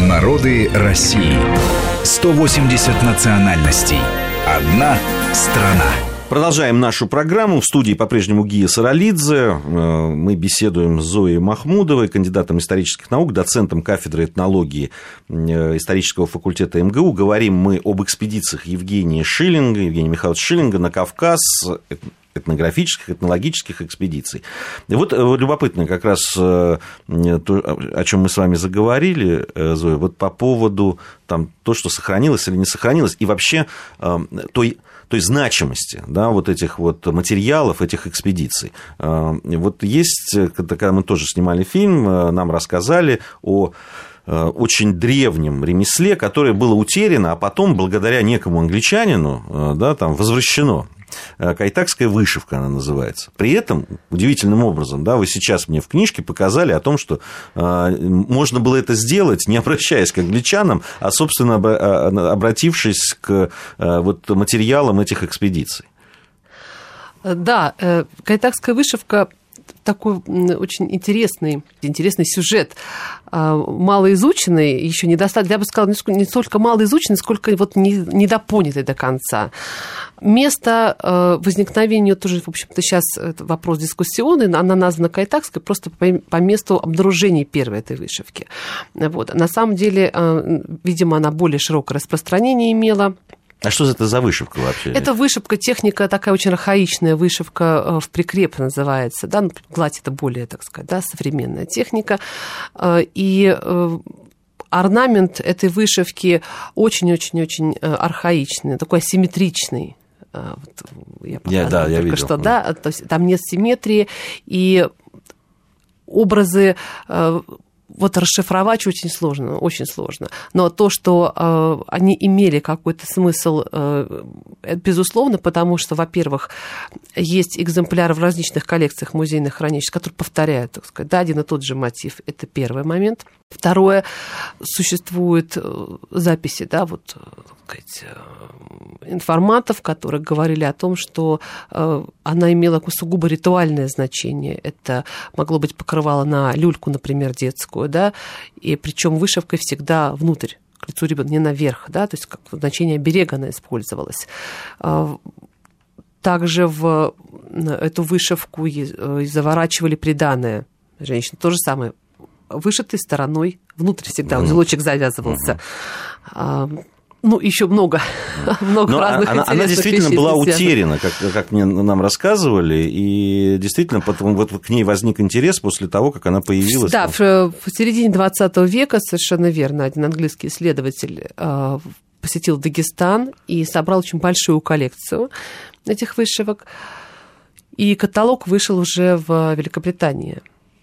Народы России. 180 национальностей. Одна страна. Продолжаем нашу программу. В студии по-прежнему Гия Саралидзе. Э, мы беседуем с Зоей Махмудовой, кандидатом исторических наук, доцентом кафедры этнологии э, исторического факультета МГУ. Говорим мы об экспедициях Евгения Шиллинга, Евгения Михайловича Шиллинга на Кавказ, этнографических, этнологических экспедиций. И вот, вот любопытно как раз то, о чем мы с вами заговорили, э, Зоя, вот по поводу там, то, что сохранилось или не сохранилось, и вообще той той значимости да, вот этих вот материалов, этих экспедиций. Вот есть, когда мы тоже снимали фильм, э, нам рассказали о э, очень древнем ремесле, которое было утеряно, а потом, благодаря некому англичанину, э, да, там, возвращено. Э, кайтакская вышивка она называется. При этом, удивительным образом, да, вы сейчас мне в книжке показали о том, что э, можно было это сделать, не обращаясь к англичанам, а, собственно, а, обратившись к э, вот, материалам этих экспедиций. Да, кайтакская вышивка такой очень интересный, интересный сюжет, а, малоизученный, еще недостаточно, я бы сказала, не столько малоизученный, сколько вот недопонятый до конца. Место э, возникновения тоже, в общем-то, сейчас вопрос дискуссионный, она названа Кайтакской просто по месту обнаружения первой этой вышивки. Вот. На самом деле, э, видимо, она более широкое распространение имела. А что это за вышивка вообще? Это вышивка, техника такая очень архаичная, вышивка э, в прикреп называется, да, ну, гладь это более, так сказать, да, современная техника. Э, и э, орнамент этой вышивки очень-очень-очень архаичный, такой асимметричный. Вот я я, да, я видел. что, да, то есть там нет симметрии, и образы вот расшифровать очень сложно, очень сложно. Но то, что э, они имели какой-то смысл, э, безусловно, потому что, во-первых, есть экземпляры в различных коллекциях музейных хранилищ, которые повторяют, так сказать, да, один и тот же мотив. Это первый момент. Второе, существуют э, записи, да, вот, сказать, э, информатов, которые говорили о том, что э, она имела сугубо ритуальное значение. Это могло быть покрывало на люльку, например, детскую, да, и причем вышивкой всегда внутрь к лицу ребенка, не наверх, да, то есть как значение берега она использовалась. Также в эту вышивку заворачивали приданное женщин. То же самое вышитой стороной внутрь всегда mm узелочек завязывался. Mm-hmm. Ну, еще много, много Но разных она, она действительно была утеряна, как, как мне нам рассказывали, и действительно потом вот к ней возник интерес после того, как она появилась. Да, в, в середине 20 века совершенно верно один английский исследователь э, посетил Дагестан и собрал очень большую коллекцию этих вышивок. И каталог вышел уже в Великобритании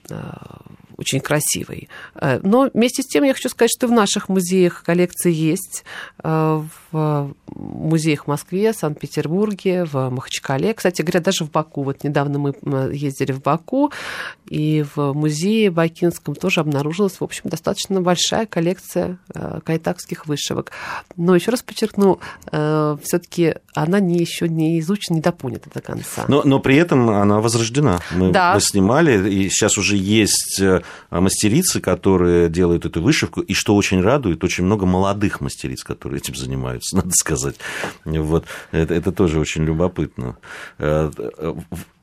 а, очень красивый. Э, но вместе с тем я хочу сказать, что в наших музеях коллекции есть. Э, в музеях в Москве, Санкт-Петербурге, в Махачкале. Кстати говоря, даже в Баку. Вот недавно мы ездили в Баку, и в музее Бакинском тоже обнаружилась, в общем, достаточно большая коллекция э, кайтакских вышивок. Но еще раз подчеркну, все-таки она не, еще не изучена, не допонята до конца. Но, но при этом она возрождена. Мы, да. мы снимали, и сейчас уже есть а, мастерицы, которые делают эту вышивку, и что очень радует, очень много молодых мастериц, которые этим занимаются, надо сказать. Вот, это, это тоже очень любопытно. Э,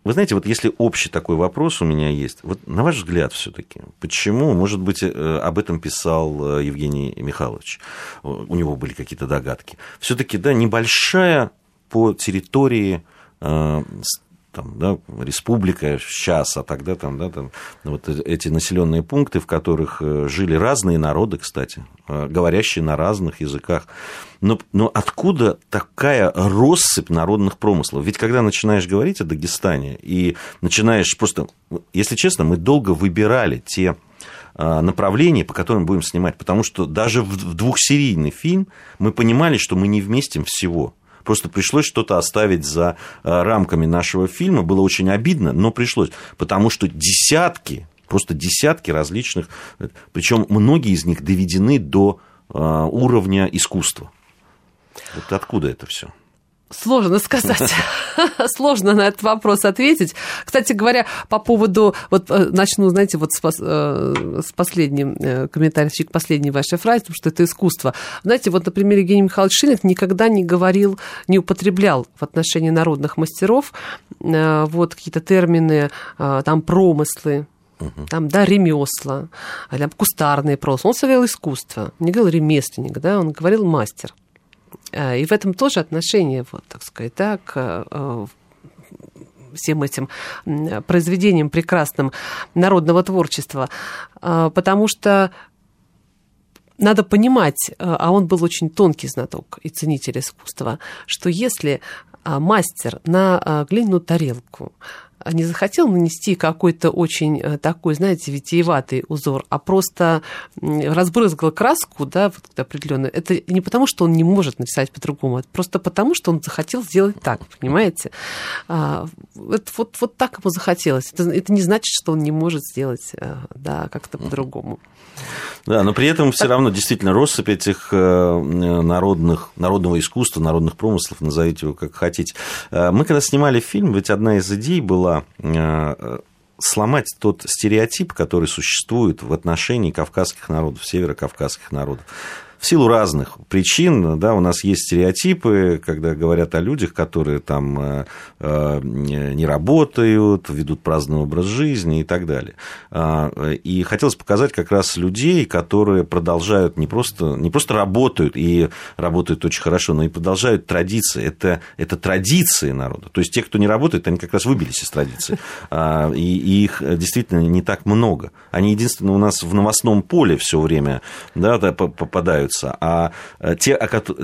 вы знаете, вот если общий такой вопрос у меня есть, вот на ваш взгляд все-таки, почему, может быть, э, об этом писал э, Евгений Михайлович, у него были какие-то догадки, все-таки, да, небольшая по территории там, да, республика сейчас, а тогда там, да, там, вот эти населенные пункты, в которых э, жили разные народы, кстати, э, говорящие на разных языках. Но, но откуда такая россыпь народных промыслов? Ведь когда начинаешь говорить о Дагестане и начинаешь просто, если честно, мы долго выбирали те э, направления, по которым будем снимать, потому что даже в двухсерийный фильм мы понимали, что мы не вместим всего. Просто пришлось что-то оставить за э, рамками нашего фильма. Было очень обидно, но пришлось. Потому что десятки, просто десятки различных, причем многие из них доведены до э, уровня искусства. Вот откуда это все? Сложно сказать. Сложно на этот вопрос ответить. Кстати говоря, по поводу... Вот э, начну, знаете, вот с, э, с последним э, комментарием, к последней вашей фразе, потому что это искусство. Знаете, вот, например, Евгений Михайлович Шиллинг никогда не говорил, не употреблял в отношении народных мастеров вот какие-то термины, там, промыслы, Угу. Там, да, ремесла, там, кустарные просто. Он говорил искусство. Не говорил ремесленник, да, он говорил мастер. Э, и в этом тоже отношение, вот, так сказать, да, к э, всем этим произведениям прекрасным народного творчества, э, потому что надо понимать, а он был очень тонкий знаток и ценитель искусства, что если мастер на глиняную тарелку не захотел нанести какой-то очень э, такой, знаете, витиеватый узор, а просто разбрызгал краску, да, вот определенную. Это не потому, что он не может написать по-другому, это просто потому, что он захотел сделать так, понимаете? А, это вот, вот так ему захотелось. Это, это не значит, что он не может сделать, э, да, как-то по-другому. Да, но при этом все равно действительно россыпь этих э, народных, народного искусства, народных промыслов, назовите его как хотите. Мы когда снимали фильм, ведь одна из идей была э, сломать тот стереотип, который существует в отношении кавказских народов, северокавказских народов в силу разных причин, да, у нас есть стереотипы, когда говорят о людях, которые там э, э, не работают, ведут праздный образ жизни и так далее. А, и хотелось показать как раз людей, которые продолжают не просто, не просто работают и работают очень хорошо, но и продолжают традиции. Это, это традиции народа. То есть те, кто не работает, они как раз выбились из традиции. А, и, и их действительно не так много. Они единственное у нас в новостном поле все время да, попадают появляются, а э, те,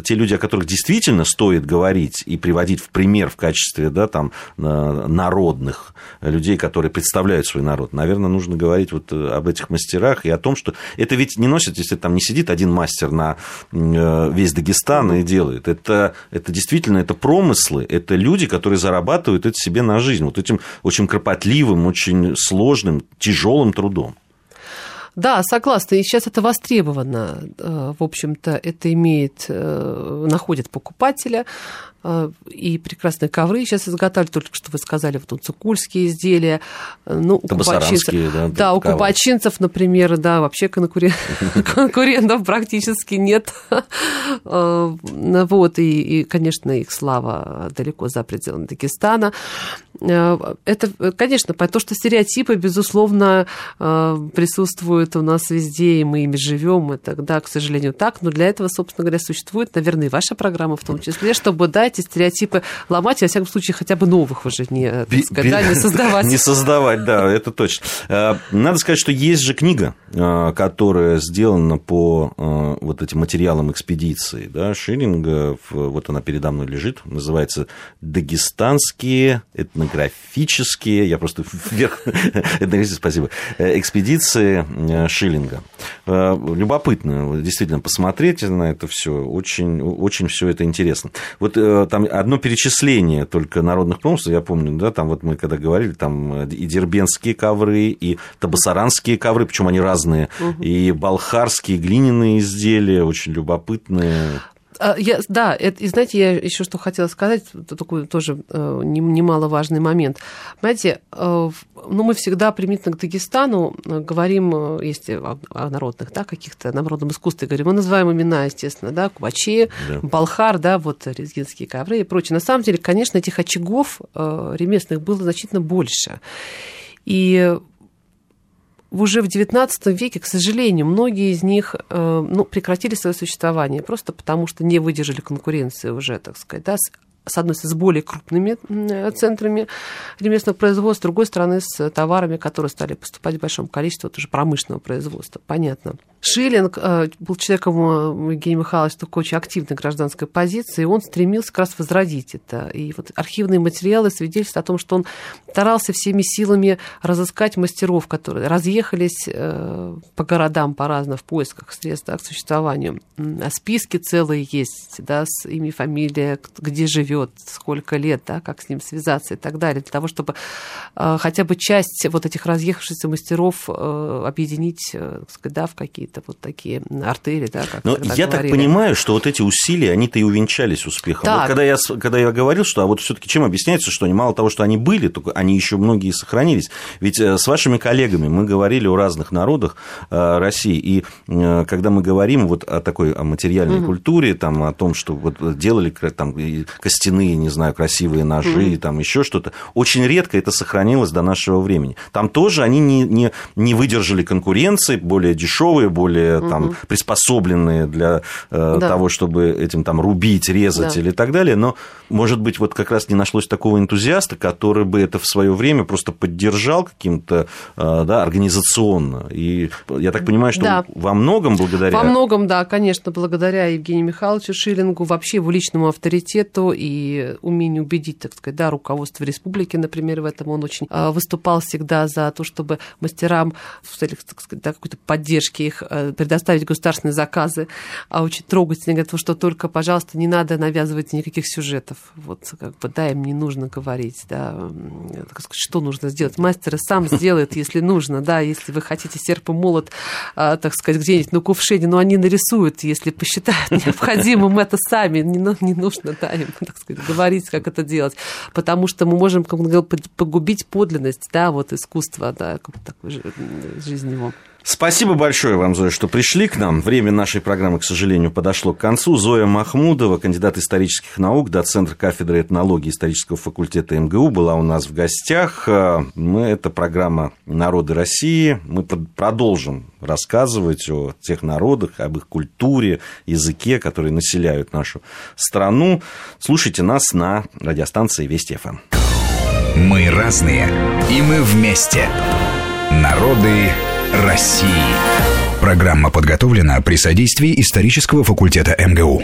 те люди, о которых действительно стоит говорить и приводить в пример в качестве да, там, народных людей, которые представляют свой народ, наверное, нужно говорить вот э, об этих мастерах и о том, что это ведь не носит, если там не сидит один мастер на э, весь Дагестан и делает. Это, это действительно это промыслы, это люди, которые зарабатывают это себе на жизнь, вот этим очень кропотливым, очень сложным, тяжелым трудом. Да, согласна. И сейчас это востребовано. Э, в общем-то, это имеет, э, находит покупателя. Э, и прекрасные ковры сейчас изготавливают, только что вы сказали, вот тут цикульские изделия. Ну, у купачинцев, да, да, у купачинцев, например, да, вообще конкурен... конкурентов практически нет. Вот, и, конечно, их слава далеко за пределами Дагестана. Это, конечно, то, что стереотипы, безусловно, присутствуют существует у нас везде, и мы ими живем, и тогда, к сожалению, так. Но для этого, собственно говоря, существует, наверное, и ваша программа в том числе, чтобы, да, эти стереотипы ломать, и, во всяком случае, хотя бы новых уже не, так сказать, да, не создавать. Не создавать, да, это точно. Э, надо сказать, что есть же книга, э, которая сделана по э, вот этим материалам экспедиции, да, Шиллинга, вот она передо мной лежит, называется «Дагестанские этнографические», я просто вверх, этнографические, спасибо, экспедиции Э, шиллинга. Э, любопытно действительно посмотреть на это все. Очень, очень все это интересно. Вот э, там одно перечисление только народных промыслов, я помню, да, там вот мы когда говорили, там и дербенские ковры, и табасаранские ковры, причем они разные, угу. и балхарские глиняные изделия, очень любопытные. А, я, да, это, и знаете, я еще что хотела сказать, такой тоже э, немаловажный момент. Понимаете, э, ну, мы всегда применительно к Дагестану э, говорим, если о, о народных, да, каких-то народном искусстве говорим, мы называем имена, естественно, да, Кубачи, да. Балхар, да, вот резгинские ковры и прочее. На самом деле, конечно, этих очагов ремесленных было значительно больше. И уже в XIX веке, к сожалению, многие из них э, ну, прекратили свое существование просто потому, что не выдержали конкуренции уже, так сказать, да, с одной стороны, с более крупными центрами ремесленного производства, с другой стороны, с товарами, которые стали поступать в большом количестве, вот уже промышленного производства, понятно. Шиллинг э, был человеком, э, Евгений Михайлович, такой очень активной гражданской позиции, и он стремился как раз возродить это. И вот архивные материалы свидетельствуют о том, что он старался всеми силами разыскать мастеров, которые разъехались э, по городам по-разному в поисках средств да, к существованию. А списки целые есть, да, с имя, фамилия, где живет, сколько лет, да, как с ним связаться и так далее, для того, чтобы хотя бы часть вот этих разъехавшихся мастеров объединить, так сказать, да, в какие-то какие-то вот такие артерии, да, как Но я говорили. так понимаю, что вот эти усилия, они-то и увенчались успехом. Вот когда, я, когда я говорил, что а вот все таки чем объясняется, что они мало того, что они были, только они еще многие сохранились. Ведь э, с вашими коллегами мы говорили о разных народах э, России, и э, когда мы говорим вот о такой о материальной угу. культуре, там, о том, что вот делали там костяные, не знаю, красивые ножи, угу. там еще что-то, очень редко это сохранилось до нашего времени. Там тоже они не, не, не выдержали конкуренции, более дешевые, более угу. там, приспособленные для э, да. того, чтобы этим там рубить, резать да. или так далее. Но, может быть, вот как раз не нашлось такого энтузиаста, который бы это в свое время просто поддержал каким-то э, да, организационно. И я так понимаю, что да. во многом благодаря... Во многом, да, конечно, благодаря Евгению Михайловичу Шиллингу, вообще его личному авторитету и умению убедить, так сказать, да, руководство республики, например, в этом он очень э, выступал всегда за то, чтобы мастерам в целях, так сказать, да, какой-то поддержки их предоставить государственные заказы. А очень трогательно говорят, что только, пожалуйста, не надо навязывать никаких сюжетов. Вот, как бы, да, им не нужно говорить, да, так сказать, что нужно сделать. Мастер сам сделает, если нужно, да, если вы хотите серп и молот, э, так сказать, где-нибудь на кувшине, но они нарисуют, если посчитают необходимым это сами, не, не нужно, да, им, так сказать, говорить, как это делать, потому что мы можем, как он говорил, погубить подлинность, да, вот искусства, да, такой жизни его. Спасибо большое вам, Зоя, что пришли к нам. Время нашей программы, к сожалению, подошло к концу. Зоя Махмудова, кандидат исторических наук, доцент кафедры этнологии исторического факультета МГУ, была у нас в гостях. Мы, это программа «Народы России». Мы продолжим рассказывать о тех народах, об их культуре, языке, которые населяют нашу страну. Слушайте нас на радиостанции Вести ФМ. Мы разные, и мы вместе. Народы России. Программа подготовлена при содействии исторического факультета МГУ.